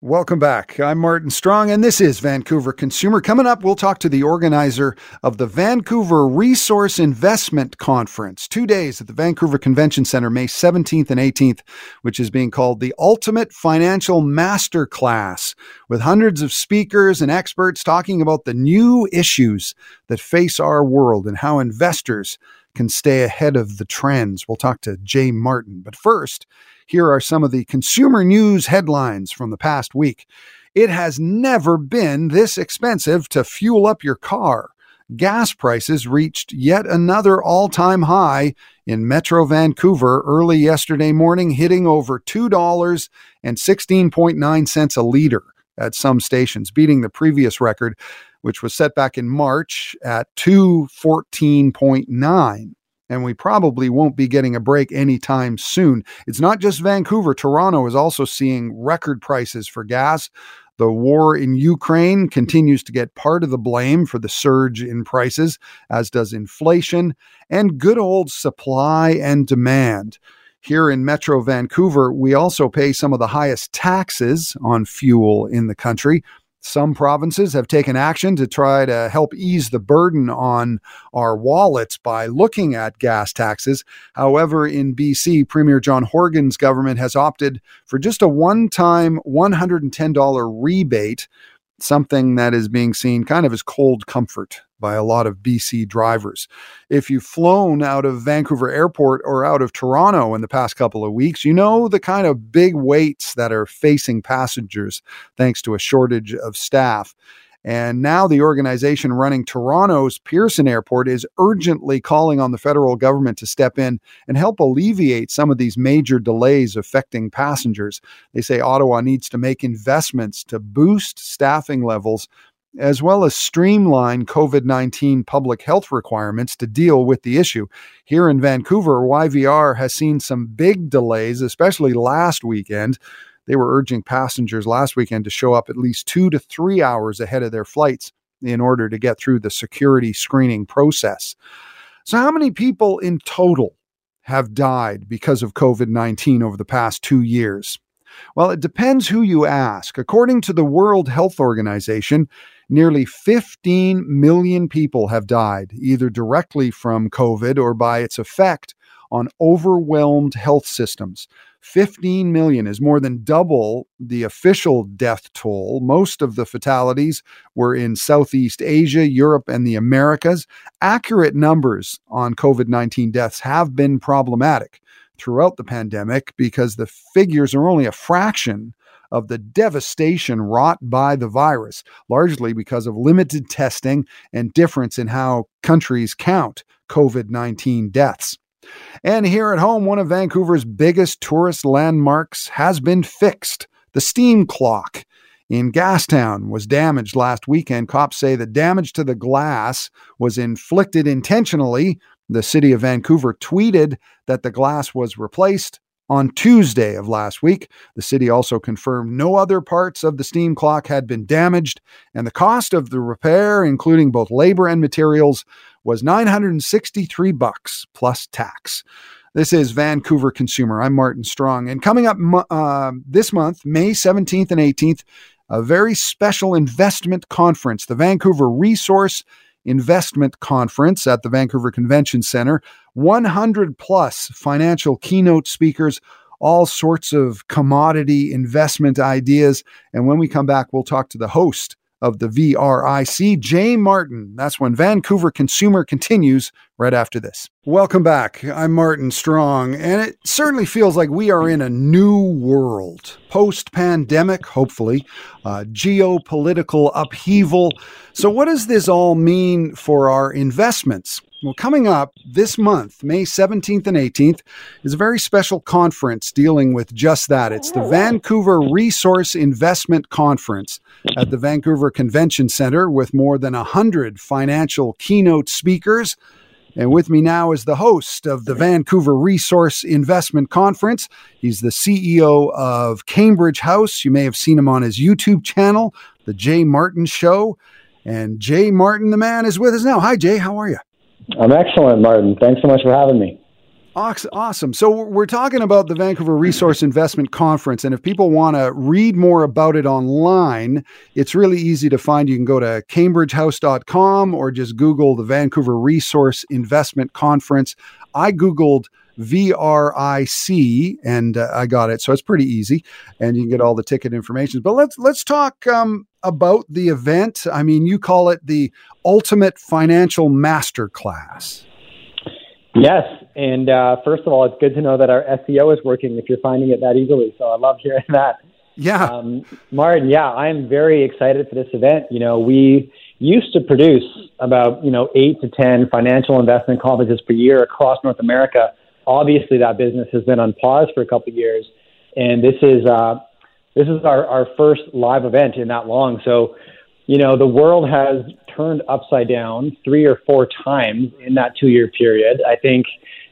Welcome back. I'm Martin Strong, and this is Vancouver Consumer. Coming up, we'll talk to the organizer of the Vancouver Resource Investment Conference, two days at the Vancouver Convention Center, May 17th and 18th, which is being called the Ultimate Financial Masterclass, with hundreds of speakers and experts talking about the new issues that face our world and how investors can stay ahead of the trends. We'll talk to Jay Martin. But first, here are some of the consumer news headlines from the past week. It has never been this expensive to fuel up your car. Gas prices reached yet another all time high in Metro Vancouver early yesterday morning, hitting over $2.16.9 a liter at some stations, beating the previous record, which was set back in March at 214.9 and we probably won't be getting a break anytime soon. It's not just Vancouver, Toronto is also seeing record prices for gas. The war in Ukraine continues to get part of the blame for the surge in prices, as does inflation and good old supply and demand. Here in Metro Vancouver, we also pay some of the highest taxes on fuel in the country. Some provinces have taken action to try to help ease the burden on our wallets by looking at gas taxes. However, in BC, Premier John Horgan's government has opted for just a one time $110 rebate something that is being seen kind of as cold comfort by a lot of BC drivers. If you've flown out of Vancouver Airport or out of Toronto in the past couple of weeks, you know the kind of big waits that are facing passengers thanks to a shortage of staff. And now the organization running Toronto's Pearson Airport is urgently calling on the federal government to step in and help alleviate some of these major delays affecting passengers. They say Ottawa needs to make investments to boost staffing levels as well as streamline COVID 19 public health requirements to deal with the issue. Here in Vancouver, YVR has seen some big delays, especially last weekend. They were urging passengers last weekend to show up at least two to three hours ahead of their flights in order to get through the security screening process. So, how many people in total have died because of COVID 19 over the past two years? Well, it depends who you ask. According to the World Health Organization, nearly 15 million people have died, either directly from COVID or by its effect on overwhelmed health systems. 15 million is more than double the official death toll. Most of the fatalities were in Southeast Asia, Europe, and the Americas. Accurate numbers on COVID 19 deaths have been problematic throughout the pandemic because the figures are only a fraction of the devastation wrought by the virus, largely because of limited testing and difference in how countries count COVID 19 deaths. And here at home, one of Vancouver's biggest tourist landmarks has been fixed. The steam clock in Gastown was damaged last weekend. Cops say the damage to the glass was inflicted intentionally. The city of Vancouver tweeted that the glass was replaced on Tuesday of last week. The city also confirmed no other parts of the steam clock had been damaged, and the cost of the repair, including both labor and materials, was 963 bucks plus tax. This is Vancouver Consumer. I'm Martin Strong, and coming up uh, this month, May 17th and 18th, a very special investment conference, the Vancouver Resource Investment Conference at the Vancouver Convention Center. 100 plus financial keynote speakers, all sorts of commodity investment ideas. And when we come back, we'll talk to the host of the VRIC, Jay Martin. That's when Vancouver Consumer continues right after this. Welcome back. I'm Martin Strong, and it certainly feels like we are in a new world. Post pandemic, hopefully, uh, geopolitical upheaval. So, what does this all mean for our investments? Well, coming up this month, May 17th and 18th, is a very special conference dealing with just that. It's the oh. Vancouver Resource Investment Conference at the Vancouver Convention Center with more than 100 financial keynote speakers And with me now is the host of the Vancouver Resource Investment Conference. He's the CEO of Cambridge House. You may have seen him on his YouTube channel, The Jay Martin Show. And Jay Martin, the man, is with us now. Hi, Jay. How are you? I'm excellent, Martin. Thanks so much for having me. Awesome. So we're talking about the Vancouver Resource Investment Conference, and if people want to read more about it online, it's really easy to find. You can go to cambridgehouse.com or just Google the Vancouver Resource Investment Conference. I Googled VRIC and uh, I got it. So it's pretty easy and you can get all the ticket information. But let's let's talk um, about the event. I mean, you call it the ultimate financial masterclass. Yes, and uh, first of all, it's good to know that our SEO is working if you're finding it that easily. So I love hearing that. Yeah, um, Martin. Yeah, I'm very excited for this event. You know, we used to produce about you know eight to ten financial investment conferences per year across North America. Obviously, that business has been on pause for a couple of years, and this is uh, this is our, our first live event in that long. So, you know, the world has turned upside down three or four times in that two year period. I think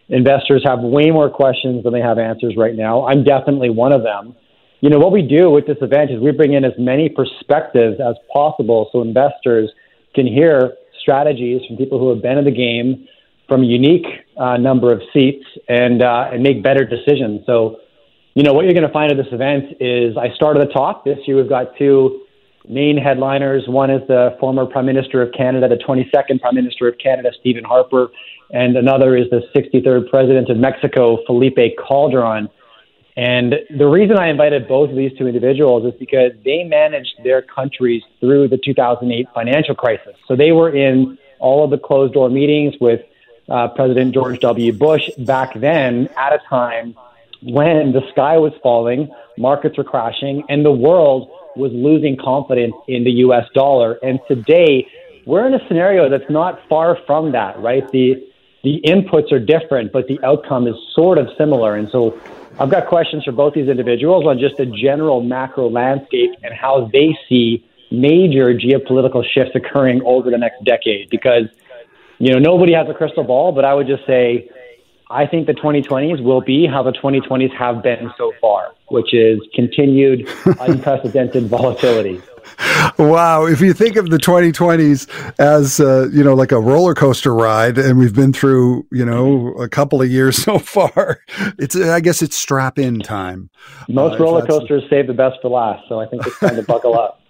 investors have way more questions than they have answers right now. I'm definitely one of them. You know, what we do with this event is we bring in as many perspectives as possible so investors can hear strategies from people who have been in the game from a unique uh, number of seats and, uh, and make better decisions. So, you know, what you're going to find at this event is I start at the top. This year we've got two main headliners. One is the former Prime Minister of Canada, the 22nd Prime Minister of Canada, Stephen Harper, and another is the 63rd President of Mexico, Felipe Calderon. And the reason I invited both of these two individuals is because they managed their countries through the 2008 financial crisis. So they were in all of the closed door meetings with uh, President George W. Bush back then at a time when the sky was falling, markets were crashing, and the world was losing confidence in the US dollar. And today, we're in a scenario that's not far from that, right? The the inputs are different, but the outcome is sort of similar. And so I've got questions for both these individuals on just the general macro landscape and how they see major geopolitical shifts occurring over the next decade. Because, you know, nobody has a crystal ball, but I would just say I think the 2020s will be how the 2020s have been so far, which is continued unprecedented volatility. Wow, if you think of the 2020s as uh, you know like a roller coaster ride, and we've been through you know a couple of years so far, it's I guess it's strap in time. Most uh, roller coasters save the best for last, so I think it's time to buckle up.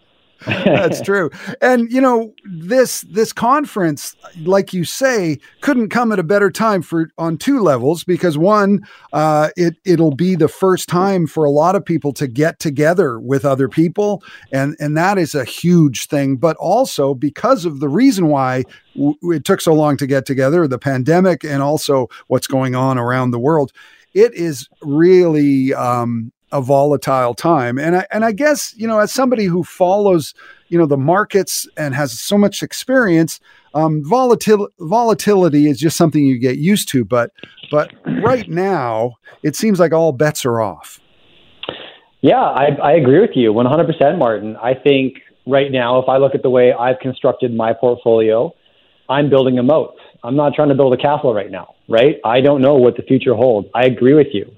That's true. And you know, this this conference, like you say, couldn't come at a better time for on two levels because one, uh, it it'll be the first time for a lot of people to get together with other people, and and that is a huge thing. But also because of the reason why w- it took so long to get together, the pandemic, and also what's going on around the world, it is really um, a volatile time. And I and I guess you know, as somebody who follows you know the markets and has so much experience, um, volatil- volatility is just something you get used to. But but right now, it seems like all bets are off. Yeah, I, I agree with you 100%, Martin. I think right now, if I look at the way I've constructed my portfolio, I'm building a moat. I'm not trying to build a castle right now, right? I don't know what the future holds. I agree with you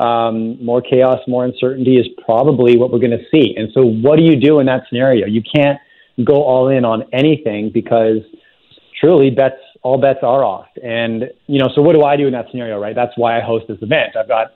um, more chaos, more uncertainty is probably what we're going to see. And so, what do you do in that scenario? You can't go all in on anything because truly bets all bets are off. And you know, so what do I do in that scenario? Right? That's why I host this event. I've got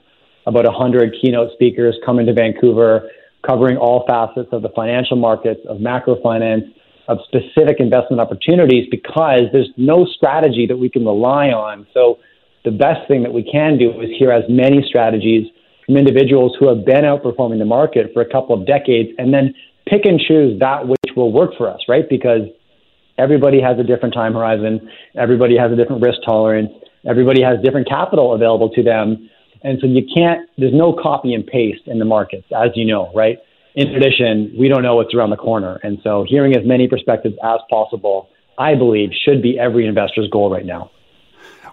about a hundred keynote speakers coming to Vancouver, covering all facets of the financial markets, of macro finance, of specific investment opportunities, because there's no strategy that we can rely on. So the best thing that we can do is hear as many strategies from individuals who have been outperforming the market for a couple of decades and then pick and choose that which will work for us, right? Because everybody has a different time horizon, everybody has a different risk tolerance, everybody has different capital available to them. And so you can't, there's no copy and paste in the markets, as you know, right? In addition, we don't know what's around the corner. And so hearing as many perspectives as possible, I believe, should be every investor's goal right now.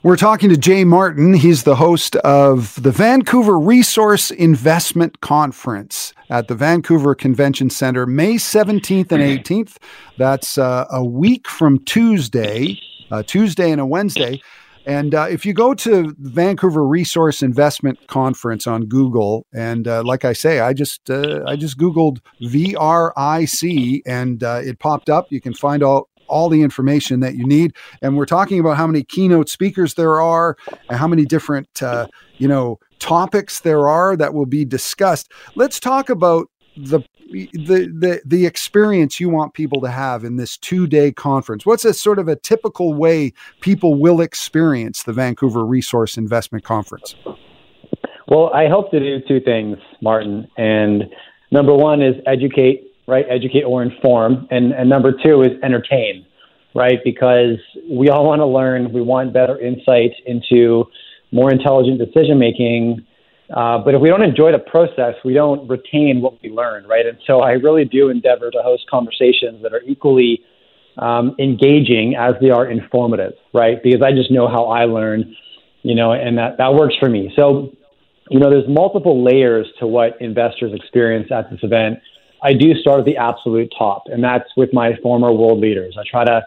We're talking to Jay Martin. He's the host of the Vancouver Resource Investment Conference at the Vancouver Convention Center, May 17th and 18th. That's uh, a week from Tuesday. a Tuesday and a Wednesday. And uh, if you go to Vancouver Resource Investment Conference on Google, and uh, like I say, I just uh, I just googled VRIC, and uh, it popped up. You can find all all the information that you need. And we're talking about how many keynote speakers there are, and how many different uh, you know topics there are that will be discussed. Let's talk about the the the the experience you want people to have in this two day conference? What's a sort of a typical way people will experience the Vancouver Resource Investment Conference? Well, I hope to do two things, Martin. And number one is educate, right? Educate or inform. And, and number two is entertain, right? Because we all want to learn. We want better insight into more intelligent decision making uh, but if we don't enjoy the process, we don't retain what we learn, right? And so I really do endeavor to host conversations that are equally um, engaging as they are informative, right? Because I just know how I learn, you know, and that, that works for me. So, you know, there's multiple layers to what investors experience at this event. I do start at the absolute top, and that's with my former world leaders. I try to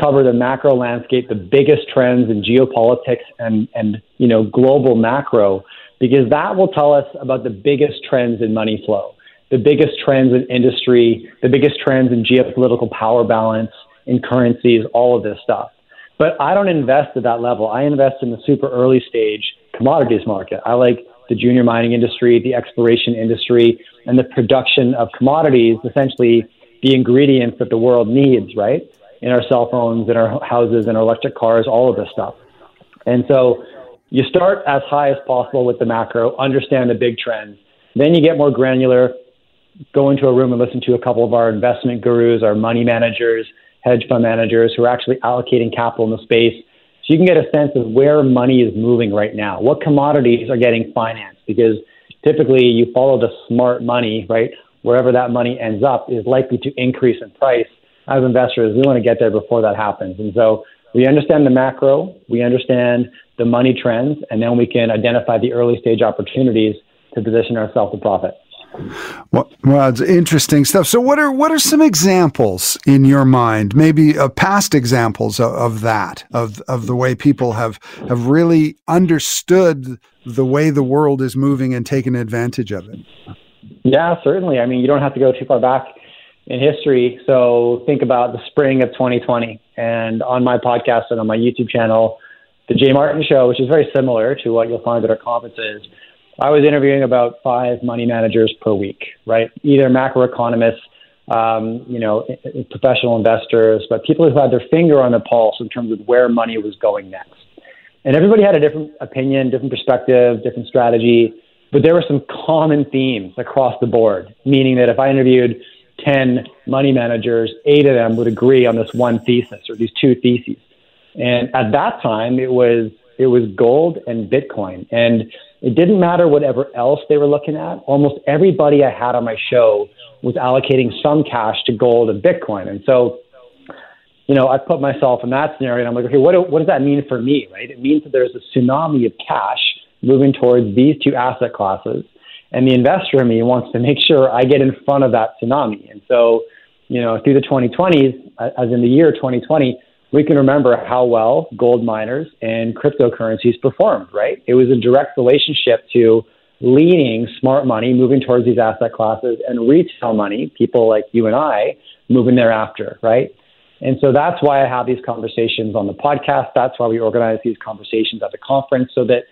cover the macro landscape, the biggest trends in geopolitics and, and you know, global macro because that will tell us about the biggest trends in money flow, the biggest trends in industry, the biggest trends in geopolitical power balance, in currencies, all of this stuff. But I don't invest at that level. I invest in the super early stage commodities market. I like the junior mining industry, the exploration industry, and the production of commodities, essentially the ingredients that the world needs, right? In our cell phones, in our houses, in our electric cars, all of this stuff. And so you start as high as possible with the macro, understand the big trends. Then you get more granular, go into a room and listen to a couple of our investment gurus, our money managers, hedge fund managers who are actually allocating capital in the space. You can get a sense of where money is moving right now. What commodities are getting financed? Because typically you follow the smart money, right? Wherever that money ends up is likely to increase in price. As investors, we want to get there before that happens. And so we understand the macro, we understand the money trends, and then we can identify the early stage opportunities to position ourselves to profit. Well, it's interesting stuff. So, what are what are some examples in your mind? Maybe uh, past examples of, of, that, of of the way people have have really understood the way the world is moving and taken advantage of it. Yeah, certainly. I mean, you don't have to go too far back in history. So, think about the spring of 2020, and on my podcast and on my YouTube channel, the Jay Martin Show, which is very similar to what you'll find at our conferences. I was interviewing about five money managers per week, right? Either macroeconomists, um, you know, professional investors, but people who had their finger on the pulse in terms of where money was going next. And everybody had a different opinion, different perspective, different strategy, but there were some common themes across the board, meaning that if I interviewed 10 money managers, eight of them would agree on this one thesis or these two theses. And at that time, it was it was gold and Bitcoin, and it didn't matter whatever else they were looking at. Almost everybody I had on my show was allocating some cash to gold and Bitcoin, and so. You know, I put myself in that scenario, and I'm like, okay, what, what does that mean for me, right? It means that there's a tsunami of cash moving towards these two asset classes, and the investor in me wants to make sure I get in front of that tsunami. And so, you know, through the 2020s, as in the year 2020, we can remember how well gold miners and cryptocurrencies performed, right? It was a direct relationship to leaning smart money moving towards these asset classes and retail money, people like you and I, moving thereafter, right? And so that's why I have these conversations on the podcast. That's why we organize these conversations at the conference so that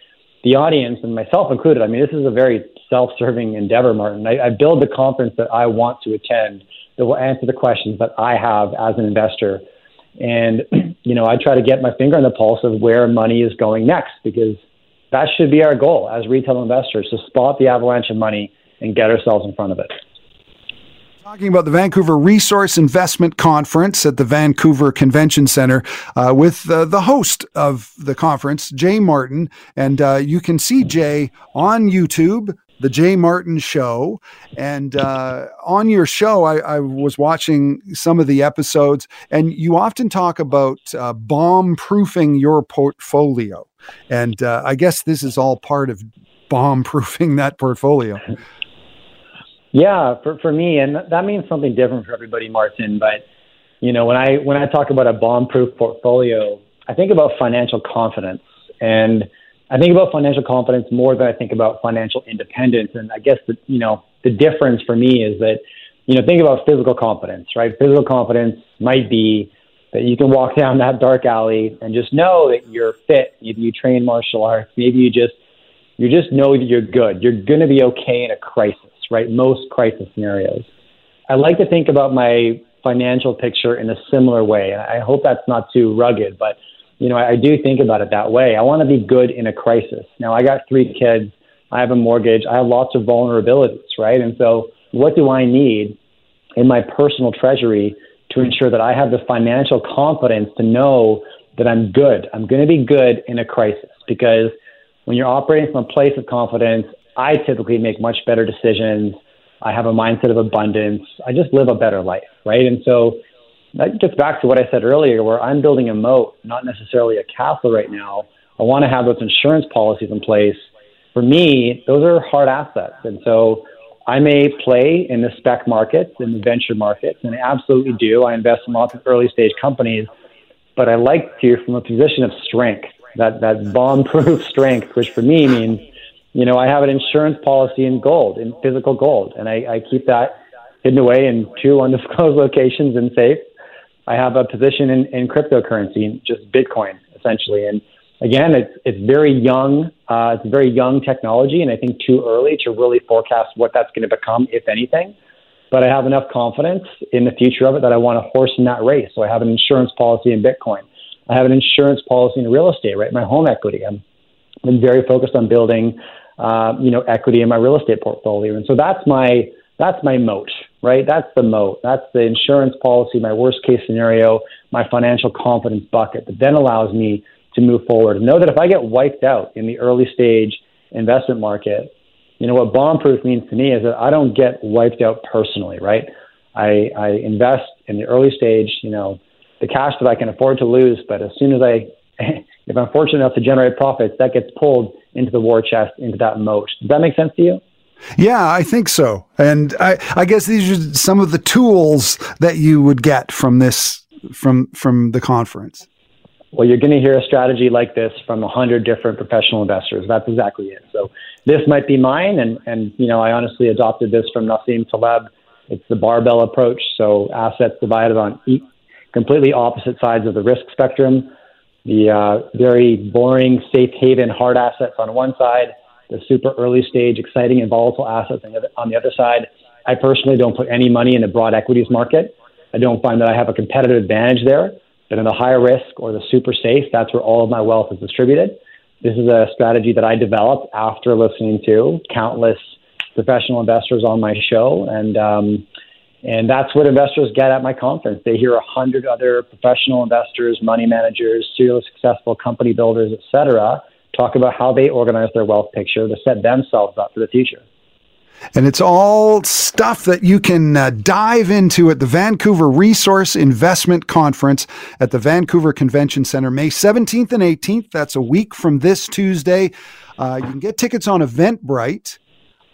the audience and myself included, I mean, this is a very self serving endeavor, Martin. I, I build the conference that I want to attend that will answer the questions that I have as an investor and, you know, I try to get my finger on the pulse of where money is going next because that should be our goal as retail investors to spot the avalanche of money and get ourselves in front of it. Talking about the Vancouver Resource Investment Conference at the Vancouver Convention Center uh, with uh, the host of the conference, Jay Martin. And uh, you can see Jay on YouTube the Jay Martin Show. And uh, on your show, I, I, was watching some of the episodes, and you often talk about uh, bomb proofing your portfolio. And uh, I guess this is all part of bomb proofing that portfolio. Yeah, for, for me, and that means something different for everybody, Martin. But you know, when I when I talk about a bomb proof portfolio, I think about financial confidence. And I think about financial confidence more than I think about financial independence. And I guess the, you know, the difference for me is that, you know, think about physical confidence, right? Physical confidence might be that you can walk down that dark alley and just know that you're fit. Maybe you train martial arts. Maybe you just, you just know that you're good. You're going to be okay in a crisis, right? Most crisis scenarios. I like to think about my financial picture in a similar way. And I hope that's not too rugged, but you know, I, I do think about it that way. I want to be good in a crisis. Now, I got three kids. I have a mortgage. I have lots of vulnerabilities, right? And so, what do I need in my personal treasury to ensure that I have the financial confidence to know that I'm good? I'm going to be good in a crisis because when you're operating from a place of confidence, I typically make much better decisions. I have a mindset of abundance. I just live a better life, right? And so that gets back to what I said earlier, where I'm building a moat, not necessarily a castle right now. I want to have those insurance policies in place. For me, those are hard assets. And so I may play in the spec markets, in the venture markets, and I absolutely do. I invest in lots of early stage companies, but I like to from a position of strength, that, that bomb proof strength, which for me means, you know, I have an insurance policy in gold, in physical gold, and I, I keep that hidden away in two undisclosed locations in safe. I have a position in, in cryptocurrency, just Bitcoin, essentially. And again, it's, it's very young. Uh, it's very young technology, and I think too early to really forecast what that's going to become, if anything. But I have enough confidence in the future of it that I want to horse in that race. So I have an insurance policy in Bitcoin. I have an insurance policy in real estate, right? My home equity. I'm been very focused on building, uh, you know, equity in my real estate portfolio, and so that's my that's my moat, right? That's the moat. That's the insurance policy, my worst case scenario, my financial confidence bucket that then allows me to move forward and know that if I get wiped out in the early stage investment market, you know, what bomb proof means to me is that I don't get wiped out personally, right? I, I invest in the early stage, you know, the cash that I can afford to lose, but as soon as I, if I'm fortunate enough to generate profits, that gets pulled into the war chest, into that moat. Does that make sense to you? Yeah, I think so. And I, I guess these are some of the tools that you would get from this from from the conference. Well, you're going to hear a strategy like this from a hundred different professional investors. That's exactly it. So this might be mine, and and you know I honestly adopted this from Nassim Taleb. It's the barbell approach. So assets divided on completely opposite sides of the risk spectrum. The uh, very boring, safe haven, hard assets on one side the super early stage, exciting and volatile assets on the other side. I personally don't put any money in the broad equities market. I don't find that I have a competitive advantage there. But in the higher risk or the super safe, that's where all of my wealth is distributed. This is a strategy that I developed after listening to countless professional investors on my show, and um, and that's what investors get at my conference. They hear a hundred other professional investors, money managers, serial successful company builders, et cetera, talk about how they organize their wealth picture to set themselves up for the future. And it's all stuff that you can uh, dive into at the Vancouver Resource Investment Conference at the Vancouver Convention Center, May 17th and 18th. That's a week from this Tuesday. Uh, you can get tickets on Eventbrite.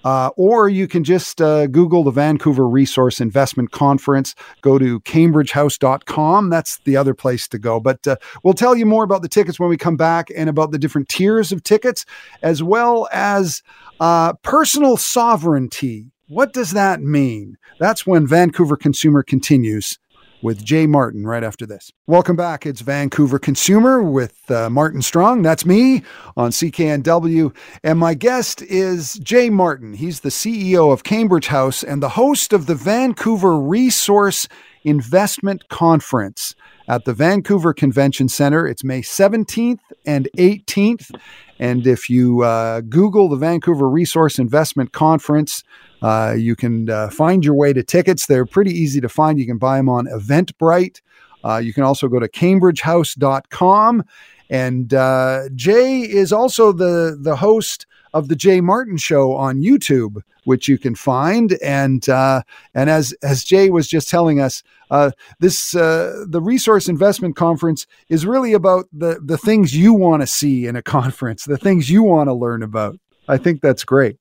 Uh, or you can just uh, Google the Vancouver Resource Investment Conference. Go to cambridgehouse.com. That's the other place to go. But uh, we'll tell you more about the tickets when we come back and about the different tiers of tickets, as well as uh, personal sovereignty. What does that mean? That's when Vancouver Consumer continues with Jay Martin right after this. Welcome back. It's Vancouver Consumer with uh, Martin Strong. That's me on CKNW. And my guest is Jay Martin. He's the CEO of Cambridge House and the host of the Vancouver Resource Investment Conference at the Vancouver Convention Center. It's May 17th and 18th. And if you uh, Google the Vancouver Resource Investment Conference, uh, you can uh, find your way to tickets. They're pretty easy to find. You can buy them on Eventbrite. Uh, you can also go to cambridgehouse.com. And uh, Jay is also the, the host of the Jay Martin Show on YouTube, which you can find. And uh, and as as Jay was just telling us, uh, this uh, the Resource Investment Conference is really about the the things you want to see in a conference, the things you want to learn about. I think that's great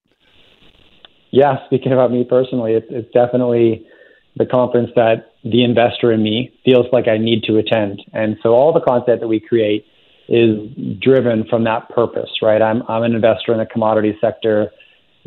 yeah, speaking about me personally, it's, it's definitely the conference that the investor in me feels like I need to attend. And so all the content that we create is driven from that purpose, right? I'm, I'm an investor in the commodity sector,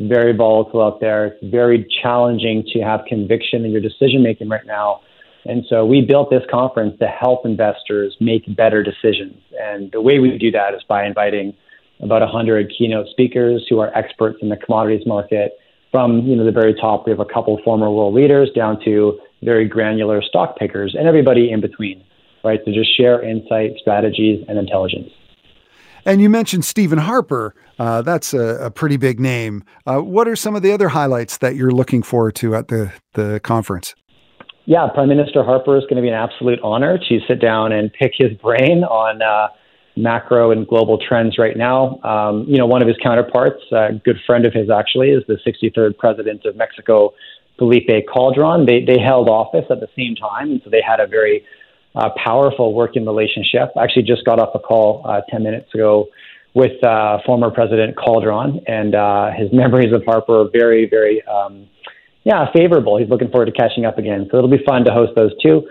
very volatile out there. It's very challenging to have conviction in your decision making right now. And so we built this conference to help investors make better decisions. And the way we do that is by inviting about 100 keynote speakers who are experts in the commodities market from you know the very top. We have a couple former world leaders down to very granular stock pickers and everybody in between, right? To just share insight, strategies, and intelligence. And you mentioned Stephen Harper. Uh, that's a, a, pretty big name. Uh, what are some of the other highlights that you're looking forward to at the, the conference? Yeah, Prime Minister Harper is going to be an absolute honor to sit down and pick his brain on uh, macro and global trends right now. Um, you know, one of his counterparts, a good friend of his actually, is the 63rd president of Mexico, Felipe Calderon. They they held office at the same time, and so they had a very uh, powerful working relationship. I actually just got off a call uh, 10 minutes ago with uh, former President Calderon, and uh, his memories of Harper are very, very, um, yeah, favorable. He's looking forward to catching up again. So it'll be fun to host those two.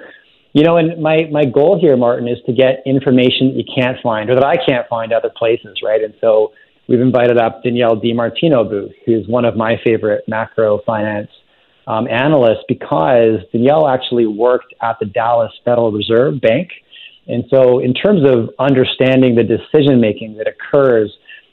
You know, and my, my goal here, Martin, is to get information that you can't find or that I can't find other places, right? And so we've invited up Danielle DiMartino Booth, who's one of my favorite macro finance um, analysts, because Danielle actually worked at the Dallas Federal Reserve Bank. And so, in terms of understanding the decision making that occurs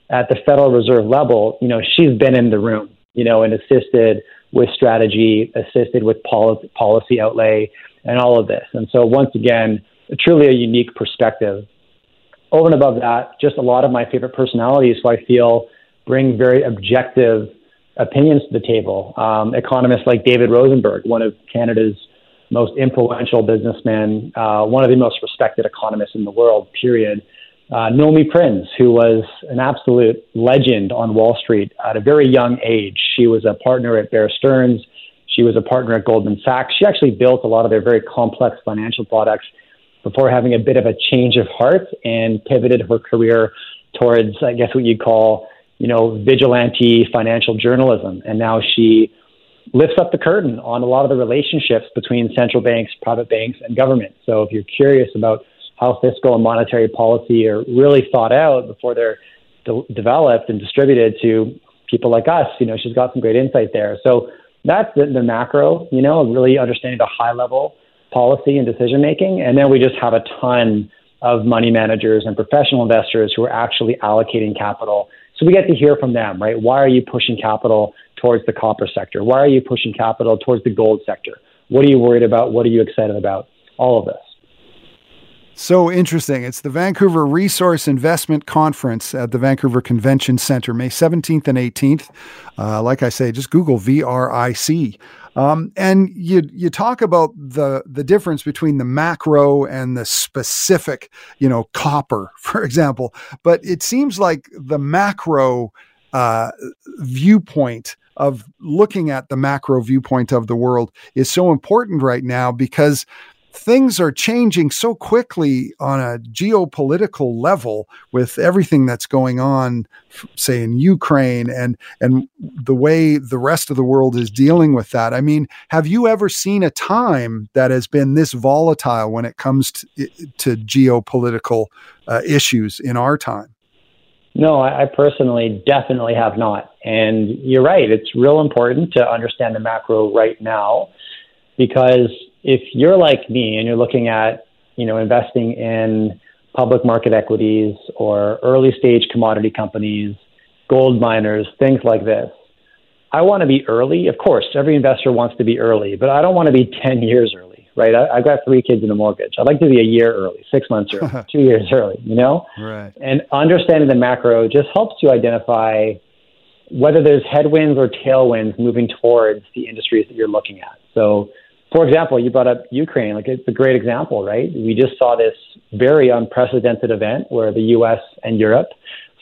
at the Federal Reserve level, you know, she's been in the room, you know, and assisted with strategy, assisted with policy, policy outlay, and all of this. And so, once again, truly a unique perspective. Over and above that, just a lot of my favorite personalities who I feel bring very objective opinions to the table. Um, economists like David Rosenberg, one of Canada's most influential businessmen, uh, one of the most respected economists in the world, period. Uh, Nomi Prins, who was an absolute legend on Wall Street at a very young age. She was a partner at Bear Stearns. She was a partner at Goldman Sachs. She actually built a lot of their very complex financial products before having a bit of a change of heart and pivoted her career towards, I guess, what you'd call, you know, vigilante financial journalism. And now she lifts up the curtain on a lot of the relationships between central banks, private banks, and government. So if you're curious about how fiscal and monetary policy are really thought out before they're de- developed and distributed to people like us, you know, she's got some great insight there. So that's the, the macro, you know, really understanding the high level policy and decision making. And then we just have a ton of money managers and professional investors who are actually allocating capital. So we get to hear from them, right? Why are you pushing capital towards the copper sector? Why are you pushing capital towards the gold sector? What are you worried about? What are you excited about? All of this. So interesting. It's the Vancouver Resource Investment Conference at the Vancouver Convention Center, May 17th and 18th. Uh, like I say, just Google VRIC. Um, and you you talk about the the difference between the macro and the specific, you know, copper, for example. But it seems like the macro uh, viewpoint of looking at the macro viewpoint of the world is so important right now because things are changing so quickly on a geopolitical level with everything that's going on say in Ukraine and and the way the rest of the world is dealing with that. I mean, have you ever seen a time that has been this volatile when it comes to, to geopolitical uh, issues in our time? No, I, I personally definitely have not. And you're right, it's real important to understand the macro right now because if you're like me and you're looking at, you know, investing in public market equities or early stage commodity companies, gold miners, things like this, I want to be early. Of course, every investor wants to be early, but I don't want to be 10 years early, right? I, have got three kids and a mortgage. I'd like to be a year early, six months early, two years early, you know? Right. And understanding the macro just helps you identify whether there's headwinds or tailwinds moving towards the industries that you're looking at. So for example, you brought up Ukraine. Like it's a great example, right? We just saw this very unprecedented event where the U.S. and Europe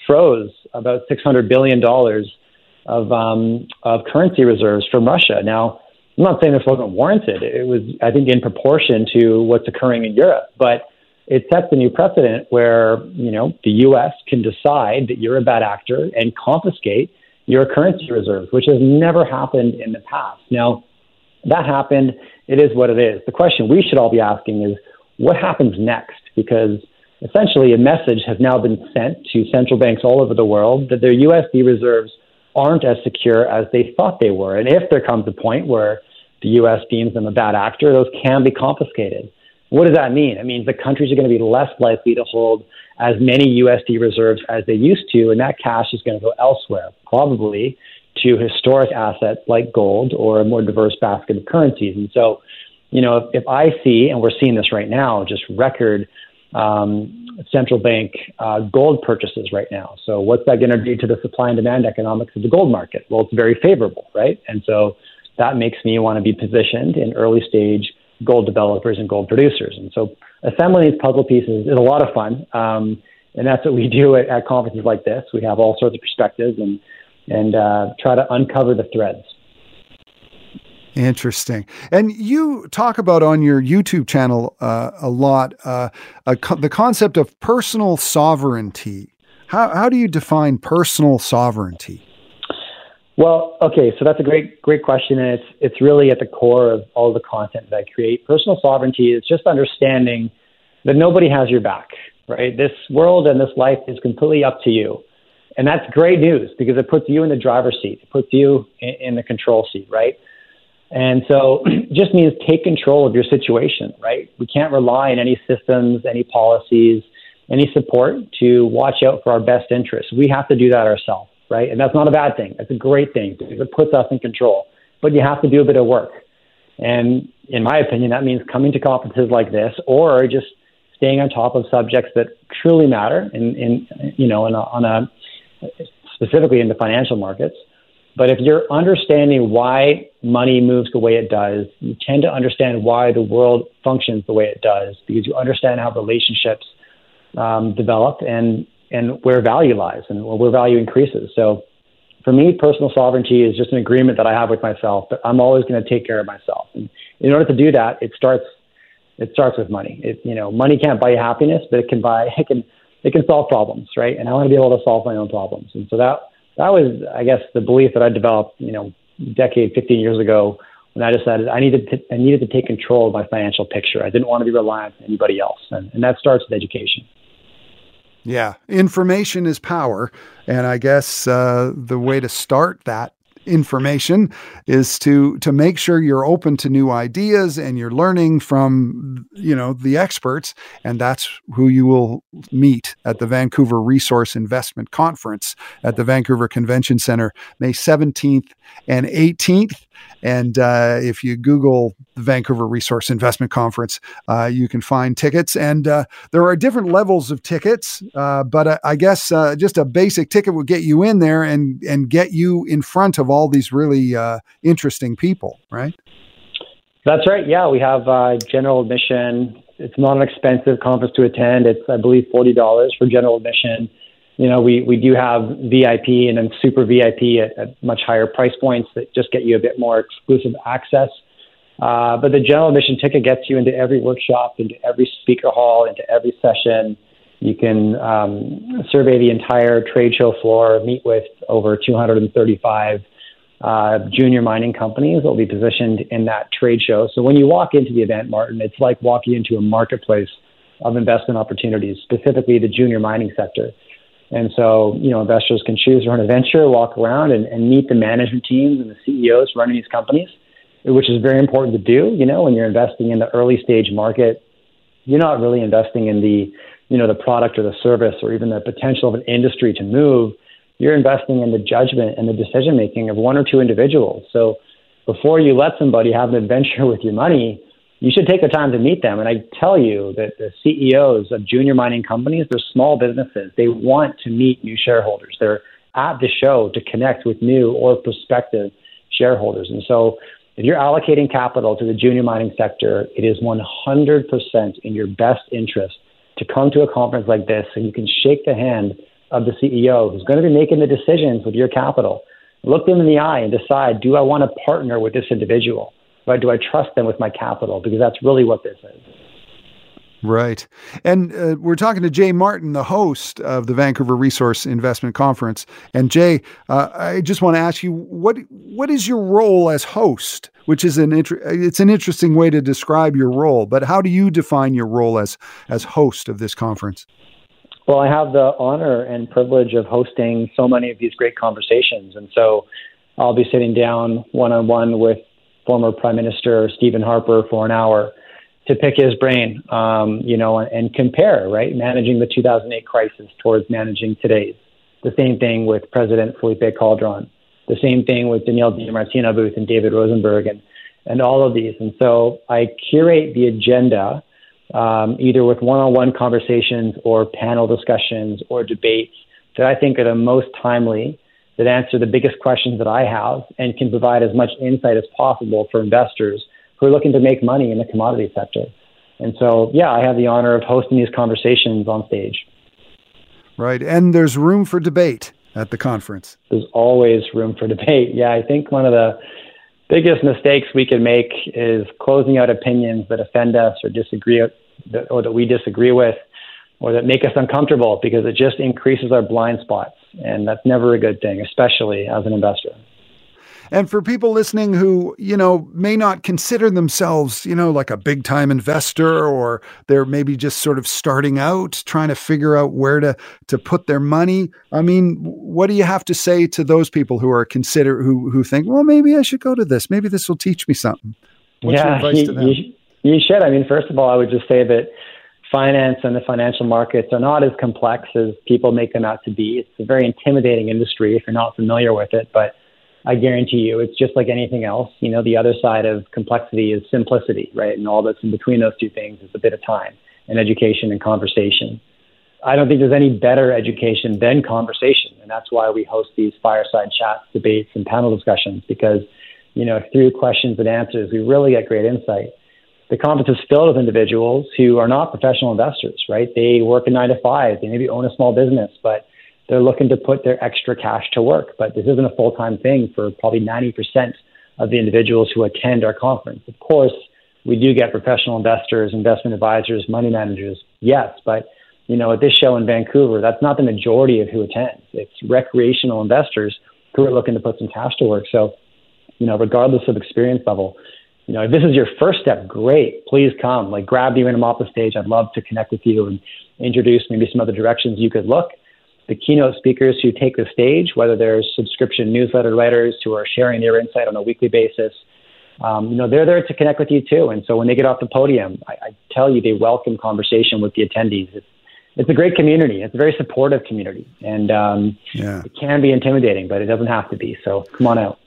froze about 600 billion dollars of um, of currency reserves from Russia. Now, I'm not saying this wasn't warranted. It was, I think, in proportion to what's occurring in Europe, but it sets a new precedent where you know the U.S. can decide that you're a bad actor and confiscate your currency reserves, which has never happened in the past. Now, that happened it is what it is. The question we should all be asking is what happens next? Because essentially a message has now been sent to central banks all over the world that their USD reserves aren't as secure as they thought they were. And if there comes a point where the US deems them a bad actor, those can be confiscated. What does that mean? It means the countries are going to be less likely to hold as many USD reserves as they used to, and that cash is going to go elsewhere, probably to historic assets like gold or a more diverse basket of currencies. And so, you know, if, if I see, and we're seeing this right now, just record um, central bank uh, gold purchases right now. So, what's that going to do to the supply and demand economics of the gold market? Well, it's very favorable, right? And so, that makes me want to be positioned in early stage gold developers and gold producers. And so, assembling these puzzle pieces is a lot of fun. Um, and that's what we do at, at, conferences like this. We have all sorts of perspectives and and uh, try to uncover the threads. Interesting. And you talk about on your YouTube channel uh, a lot uh, a co- the concept of personal sovereignty. How, how do you define personal sovereignty? Well, okay, so that's a great great question, and it's it's really at the core of all the content that I create. Personal sovereignty is just understanding that nobody has your back, right? This world and this life is completely up to you, and that's great news because it puts you in the driver's seat, it puts you in, the control seat, right? And so it just means take control of your situation, right? We can't rely on any systems, any policies, any support to watch out for our best interests. We have to do that ourselves, right? And that's not a bad thing. That's a great thing because it puts us in control. But you have to do a bit of work. And in my opinion, that means coming to conferences like this or just staying on top of subjects that truly matter in, in you know, in a, on a specifically in the financial markets but if you're understanding why money moves the way it does, you tend to understand why the world functions the way it does because you understand how relationships um, develop and and where value lies and where value increases. So, for me, personal sovereignty is just an agreement that I have with myself that I'm always going to take care of myself. And in order to do that, it starts it starts with money. It, you know, money can't buy you happiness, but it can buy it can it can solve problems, right? And I want to be able to solve my own problems. And so that that was, I guess, the belief that I developed, you know, decade, 15 years ago when I decided I needed to, I needed to take control of my financial picture. I didn't want to be reliant on anybody else. And, and that starts with education. Yeah, information is power. And I guess uh, the way to start that information is to to make sure you're open to new ideas and you're learning from you know the experts and that's who you will meet at the Vancouver Resource Investment Conference at the Vancouver Convention Center May 17th and 18th and uh, if you Google the Vancouver Resource Investment Conference, uh, you can find tickets. And uh, there are different levels of tickets, uh, but uh, I guess uh, just a basic ticket will get you in there and and get you in front of all these really interesting people, right? That's right. Yeah, we have general admission. It's not an expensive conference to attend. It's I believe forty dollars for general admission you know, we, we do have VIP and then super VIP at, at much higher price points that just get you a bit more exclusive access. Uh, but the general admission ticket gets you into every workshop, into every speaker hall, into every session. You can um, survey the entire trade show floor, meet with over 235 uh, junior mining companies that will be positioned in that trade show. So when you walk into the event, Martin, it's like walking into a marketplace of investment opportunities, specifically the junior mining sector. And so, you know, investors can choose to run a venture, walk around and, and meet the management teams and the CEOs running these companies, which is very important to do. You know, when you're investing in the early stage market, you're not really investing in the, you know, the product or the service or even the potential of an industry to move. You're investing in the judgment and the decision making of one or two individuals. So before you let somebody have an adventure with your money, you should take the time to meet them. And I tell you that the CEOs of junior mining companies, they're small businesses. They want to meet new shareholders. They're at the show to connect with new or prospective shareholders. And so if you're allocating capital to the junior mining sector, it is 100% in your best interest to come to a conference like this so you can shake the hand of the CEO who's going to be making the decisions with your capital. Look them in the eye and decide, do I want to partner with this individual? Right? Do I trust them with my capital? Because that's really what this is. Right. And uh, we're talking to Jay Martin, the host of the Vancouver Resource Investment Conference. And Jay, uh, I just want to ask you what what is your role as host which is an inter- it's an interesting way to describe your role. But how do you define your role as as host of this conference? Well, I have the honor and privilege of hosting so many of these great conversations, and so I'll be sitting down one on one with former Prime Minister Stephen Harper for an hour to pick his brain, um, you know, and, compare, right, managing the 2008 crisis towards managing today's. The same thing with President Felipe Calderon. The same thing with Danielle DiMartino Booth and David Rosenberg and, and all of these. And so I curate the agenda um, either with one-on-one conversations or panel discussions or debates that I think are the most timely, that answer the biggest questions that I have, and can provide as much insight as possible for investors who are looking to make money in the commodity sector. And so, yeah, I have the honor of hosting these conversations on stage. Right. And there's room for debate at the conference. There's always room for debate. Yeah, I think one of the biggest mistakes we can make is closing out opinions that offend us or disagree or that we disagree with or that make us uncomfortable because it just increases our blind spots and that's never a good thing especially as an investor and for people listening who, you know, may not consider themselves, you know, like a big time investor or they're maybe just sort of starting out trying to figure out where to to put their money. I mean, what do you have to say to those people who are consider who who think, well, maybe I should go to this. Maybe this will teach me something. What's yeah, you, you, you should. I mean, first of all, I would just say that finance and the financial markets are not as complex as people make them out to be. It's a very intimidating industry if you're not familiar with it, but I guarantee you it's just like anything else. You know, the other side of complexity is simplicity, right? And all that's in between those two things is a bit of time and education and conversation. I don't think there's any better education than conversation. And that's why we host these fireside chats, debates, and panel discussions because, you know, through questions and answers, we really get great insight. The conference is filled with individuals who are not professional investors, right? They work a nine to five, they maybe own a small business, but they're looking to put their extra cash to work. But this isn't a full time thing for probably 90% of the individuals who attend our conference. Of course, we do get professional investors, investment advisors, money managers, yes, but you know, at this show in Vancouver, that's not the majority of who attends. It's recreational investors who are looking to put some cash to work. So, you know, regardless of experience level, you know, if this is your first step, great. Please come. Like, grab you and I'm off the stage. I'd love to connect with you and introduce maybe some other directions you could look the keynote speakers who take the stage, whether they're subscription newsletter writers who are sharing their insight on a weekly basis, um, you know, they're there to connect with you too. And so when they get off the podium, I, I tell you they welcome conversation with the attendees. It's, it's a great community. It's a very supportive community, and um, yeah. it can be intimidating, but it doesn't have to be. So come on out.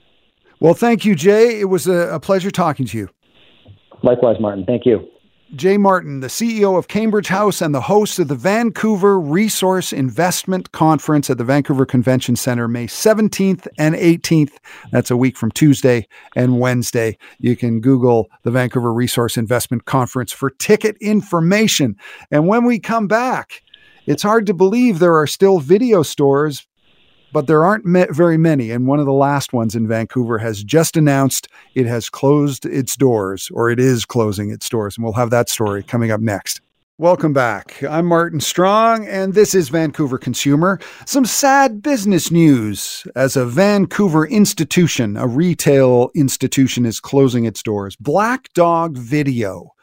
Well, thank you, Jay. It was a, a pleasure talking to you. Likewise, Martin. Thank you. Jay Martin, the CEO of Cambridge House and the host of the Vancouver Resource Investment Conference at the Vancouver Convention Center, May 17th and 18th. That's a week from Tuesday and Wednesday. You can Google the Vancouver Resource Investment Conference for ticket information. And when we come back, it's hard to believe there are still video stores but there aren't very many. And one of the last ones in Vancouver has just announced it has closed its doors, or it is closing its doors. And we'll have that story coming up next. Welcome back. I'm Martin Strong, and this is Vancouver Consumer. Some sad business news as a Vancouver institution, a retail institution, is closing its doors. Black Dog Video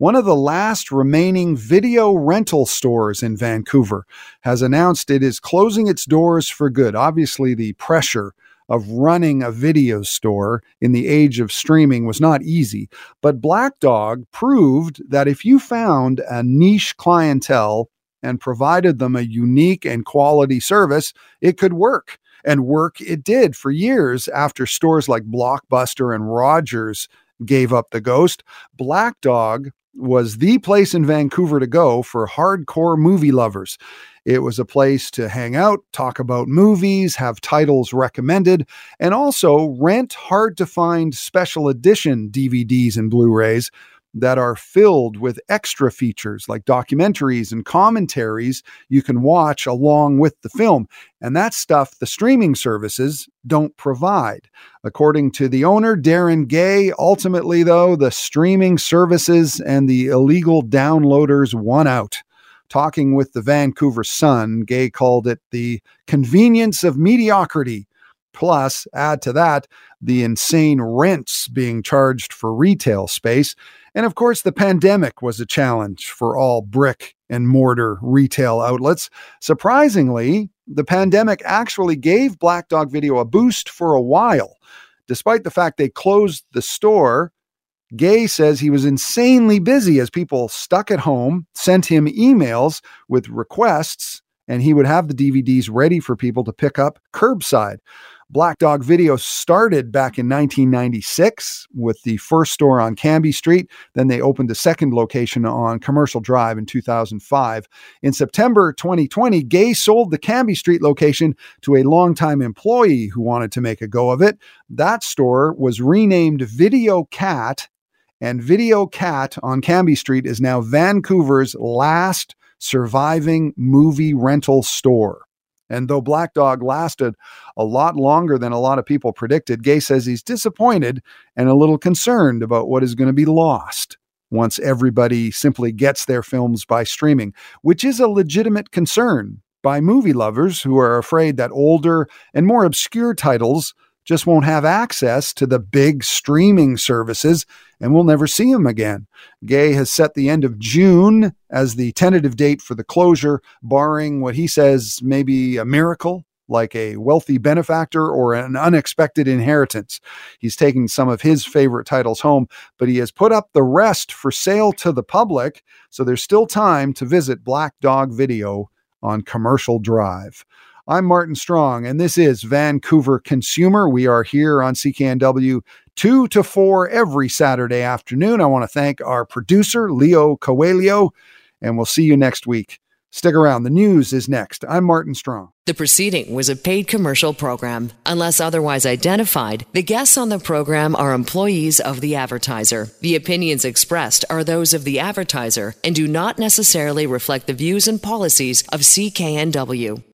one of the last remaining video rental stores in Vancouver has announced it is closing its doors for good. Obviously, the pressure of running a video store in the age of streaming was not easy, but Black Dog proved that if you found a niche clientele and provided them a unique and quality service, it could work. And work it did for years after stores like Blockbuster and Rogers gave up the ghost. Black Dog was the place in Vancouver to go for hardcore movie lovers. It was a place to hang out, talk about movies, have titles recommended, and also rent hard to find special edition DVDs and Blu rays that are filled with extra features like documentaries and commentaries you can watch along with the film. And that stuff the streaming services don't provide. According to the owner, Darren Gay, ultimately, though, the streaming services and the illegal downloaders won out. Talking with the Vancouver Sun, Gay called it the convenience of mediocrity Plus, add to that the insane rents being charged for retail space. And of course, the pandemic was a challenge for all brick and mortar retail outlets. Surprisingly, the pandemic actually gave Black Dog Video a boost for a while. Despite the fact they closed the store, Gay says he was insanely busy as people stuck at home sent him emails with requests, and he would have the DVDs ready for people to pick up curbside. Black Dog Video started back in 1996 with the first store on Cambie Street. Then they opened a second location on Commercial Drive in 2005. In September 2020, Gay sold the Cambie Street location to a longtime employee who wanted to make a go of it. That store was renamed Video Cat, and Video Cat on Cambie Street is now Vancouver's last surviving movie rental store. And though Black Dog lasted a lot longer than a lot of people predicted, Gay says he's disappointed and a little concerned about what is going to be lost once everybody simply gets their films by streaming, which is a legitimate concern by movie lovers who are afraid that older and more obscure titles just won't have access to the big streaming services and we'll never see him again. Gay has set the end of June as the tentative date for the closure, barring what he says may be a miracle like a wealthy benefactor or an unexpected inheritance. He's taking some of his favorite titles home, but he has put up the rest for sale to the public, so there's still time to visit Black Dog Video on Commercial Drive. I'm Martin Strong, and this is Vancouver Consumer. We are here on CKNW 2 to 4 every Saturday afternoon. I want to thank our producer, Leo Coelho, and we'll see you next week. Stick around. The news is next. I'm Martin Strong. The proceeding was a paid commercial program. Unless otherwise identified, the guests on the program are employees of the advertiser. The opinions expressed are those of the advertiser and do not necessarily reflect the views and policies of CKNW.